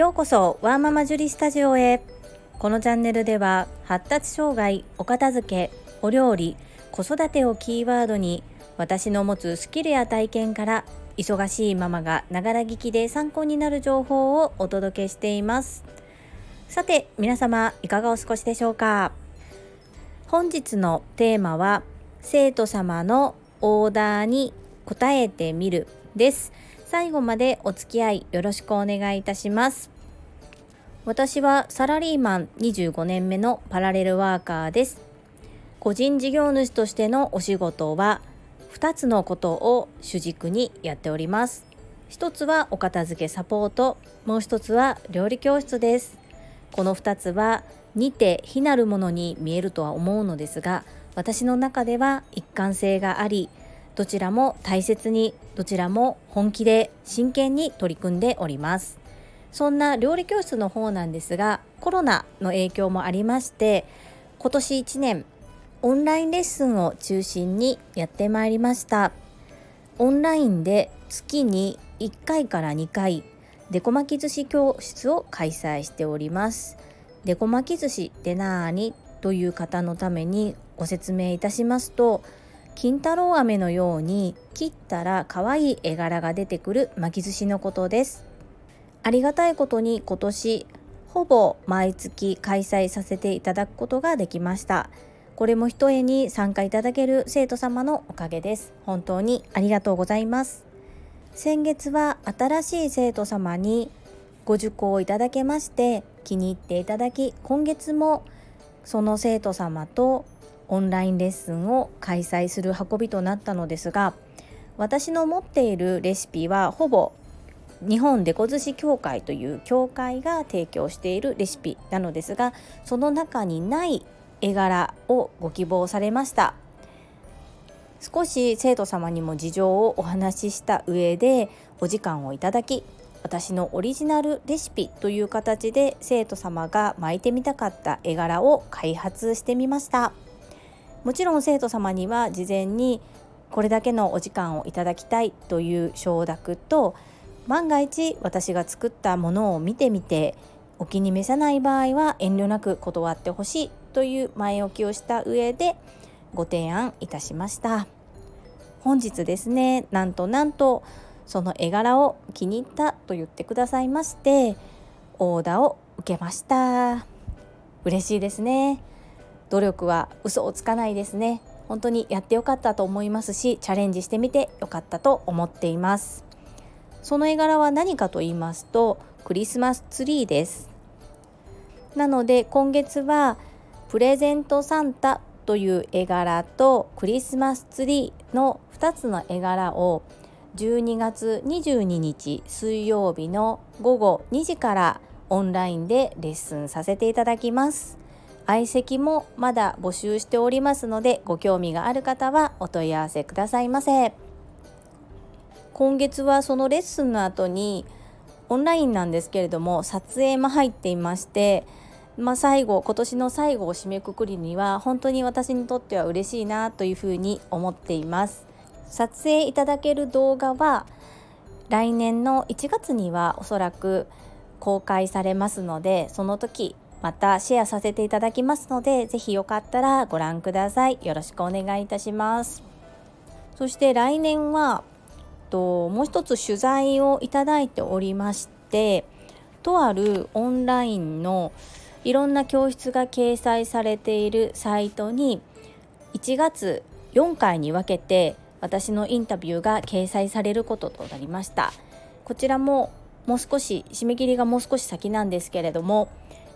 ようこそワーママジュリスタジオへ。このチャンネルでは発達障害お片付けお料理子育てをキーワードに私の持つスキルや体験から忙しいママがながら聞きで参考になる情報をお届けしています。さて皆様いかがお過ごしでしょうか？本日のテーマは生徒様のオーダーに答えてみるです。最後までお付き合いよろしくお願いいたします。私はサラリーマン25年目のパラレルワーカーです。個人事業主としてのお仕事は2つのことを主軸にやっております。一つはお片付けサポート。もう一つは料理教室です。この2つは似て非なるものに見えるとは思うのですが私の中では一貫性がありどちらも大切にどちらも本気で真剣に取り組んでおります。そんな料理教室の方なんですがコロナの影響もありまして今年1年オンラインレッスンを中心にやってまいりました。オンラインで月に1回から2回デコ巻き寿司教室を開催しております。デコ巻き寿司ってなーに？という方のためにご説明いたしますと金太郎飴のように切ったら可愛い絵柄が出てくる巻き寿司のことです。ありがたいことに今年ほぼ毎月開催させていただくことができました。これも一重に参加いただける生徒様のおかげです。本当にありがとうございます。先月は新しい生徒様にご受講いただけまして気に入っていただき今月もその生徒様とオンラインレッスンを開催する運びとなったのですが私の持っているレシピはほぼ日本デコ寿司協会という協会が提供しているレシピなのですがその中にない絵柄をご希望されました少し生徒様にも事情をお話しした上でお時間をいただき私のオリジナルレシピという形で生徒様が巻いてみたかった絵柄を開発してみました。もちろん生徒様には事前にこれだけのお時間をいただきたいという承諾と万が一私が作ったものを見てみてお気に召さない場合は遠慮なく断ってほしいという前置きをした上でご提案いたしました。本日ですねなんとなんとその絵柄を気に入ったと言ってくださいましてオーダーを受けました。嬉しいですね。努力は嘘をつかないですね。本当にやってよかったと思いますしチャレンジしてみてよかったと思っています。その絵柄は何かと言いますとクリスマスツリーです。なので今月はプレゼントサンタという絵柄とクリスマスツリーの2つの絵柄を12月22日水曜日の午後2時からオンラインでレッスンさせていただきます。相席もまだ募集しておりますのでご興味がある方はお問い合わせくださいませ。今月はそのレッスンの後にオンラインなんですけれども撮影も入っていましてまあ、最後今年の最後を締めくくりには本当に私にとっては嬉しいなというふうに思っています。撮影いただける動画は来年の1月にはおそらく公開されますのでその時またシェアさせていただきますので是非よかったらご覧ください。よろしくお願いいたします。そして来年はともう一つ取材をいただいておりましてとあるオンラインのいろんな教室が掲載されているサイトに1月4回に分けて私のインタビューが掲載されることとなりました。こちらももう少し締め切りがもう少し先なんですけれども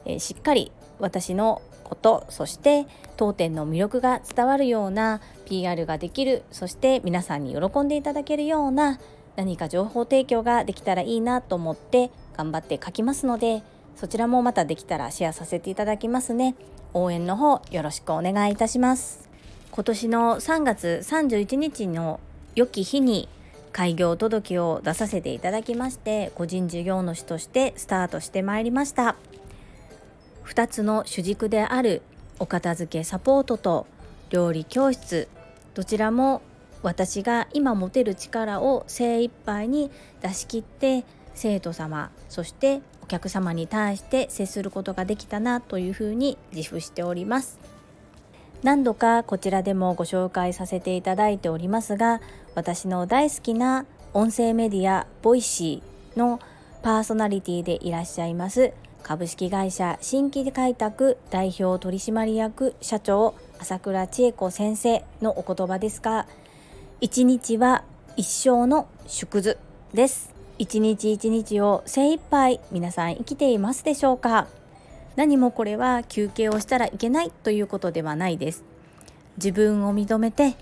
え、しっかり私のことそして当店の魅力が伝わるような PR ができるそして皆さんに喜んでいただけるような何か情報提供ができたらいいなと思って頑張って書きますのでそちらもまたできたらシェアさせていただきますね。応援の方よろしくお願いいたします。今年の3月31日の良き日に開業届を出させていただきまして個人事業主としてスタートしてまいりました。2つの主軸であるお片付けサポートと料理教室。どちらも私が今持てる力を精一杯に出し切って生徒様そしてお客様に対して接することができたなというふうに自負しております。何度かこちらでもご紹介させていただいております。が私の大好きな音声メディアボイシーのパーソナリティでいらっしゃいます株式会社新規開拓代表取締役社長朝倉千恵子先生のお言葉ですが一日は一生の縮図です。一日一日を精一杯皆さん生きていますでしょうか。何もこれは休憩をしたらいけないということではないです。自分を認めて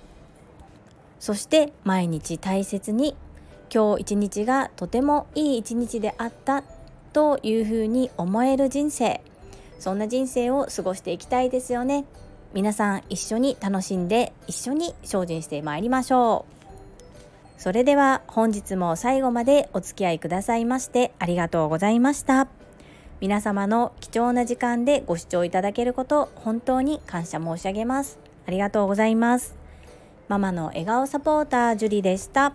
そして毎日大切に今日一日がとてもいい一日であったというふうに思える人生そんな人生を過ごしていきたいですよね皆さん一緒に楽しんで一緒に精進してまいりましょうそれでは本日も最後までお付き合いくださいましてありがとうございました。皆様の貴重な時間でご視聴いただけること本当に感謝申し上げます。ありがとうございます。ママの笑顔サポータージュリでした。